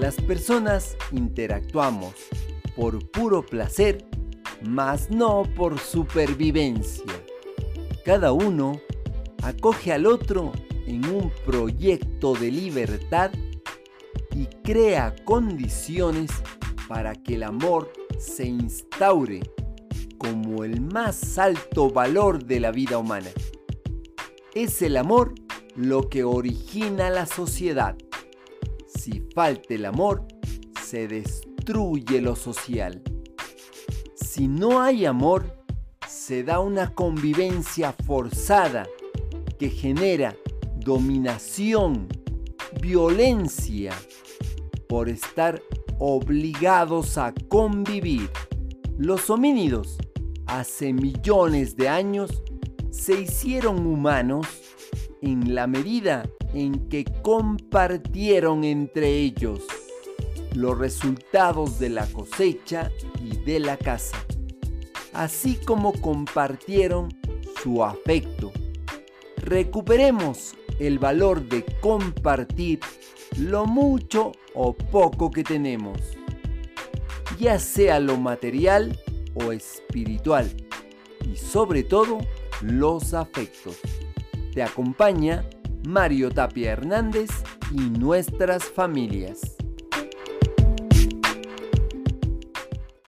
Las personas interactuamos por puro placer, mas no por supervivencia. Cada uno acoge al otro en un proyecto de libertad y crea condiciones para que el amor se instaure como el más alto valor de la vida humana. Es el amor lo que origina la sociedad. Si falta el amor, se destruye lo social. Si no hay amor, se da una convivencia forzada que genera dominación, violencia, por estar obligados a convivir. Los homínidos hace millones de años se hicieron humanos en la medida en que compartieron entre ellos los resultados de la cosecha y de la caza, así como compartieron su afecto. Recuperemos el valor de compartir lo mucho o poco que tenemos, ya sea lo material o espiritual, y sobre todo los afectos. Te acompaña Mario Tapia Hernández y nuestras familias.